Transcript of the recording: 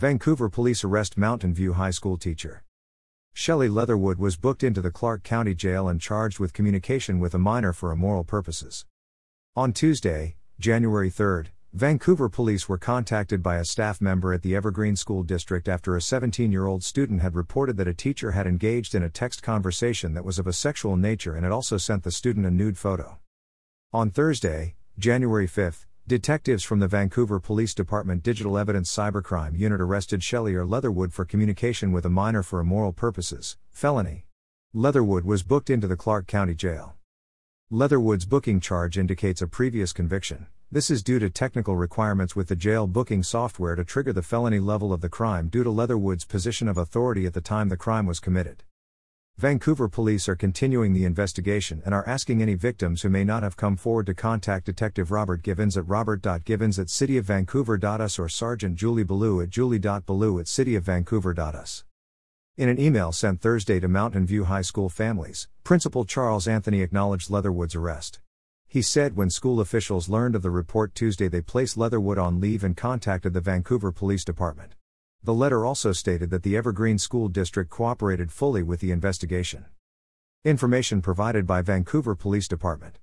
Vancouver police arrest Mountain View High School teacher. Shelley Leatherwood was booked into the Clark County Jail and charged with communication with a minor for immoral purposes. On Tuesday, January 3, Vancouver police were contacted by a staff member at the Evergreen School District after a 17 year old student had reported that a teacher had engaged in a text conversation that was of a sexual nature and had also sent the student a nude photo. On Thursday, January 5, Detectives from the Vancouver Police Department Digital Evidence Cybercrime Unit arrested Shelley Leatherwood for communication with a minor for immoral purposes, felony. Leatherwood was booked into the Clark County Jail. Leatherwood's booking charge indicates a previous conviction. This is due to technical requirements with the jail booking software to trigger the felony level of the crime due to Leatherwood's position of authority at the time the crime was committed. Vancouver police are continuing the investigation and are asking any victims who may not have come forward to contact Detective Robert Givens at robert.givens at cityofvancouver.us or Sergeant Julie Ballou at julie.ballou at cityofvancouver.us. In an email sent Thursday to Mountain View High School families, Principal Charles Anthony acknowledged Leatherwood's arrest. He said when school officials learned of the report Tuesday, they placed Leatherwood on leave and contacted the Vancouver Police Department. The letter also stated that the Evergreen School District cooperated fully with the investigation. Information provided by Vancouver Police Department.